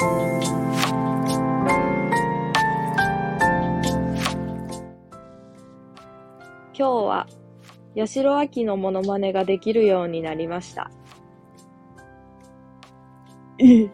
今日は、八代亜紀のモノマネができるようになりました。え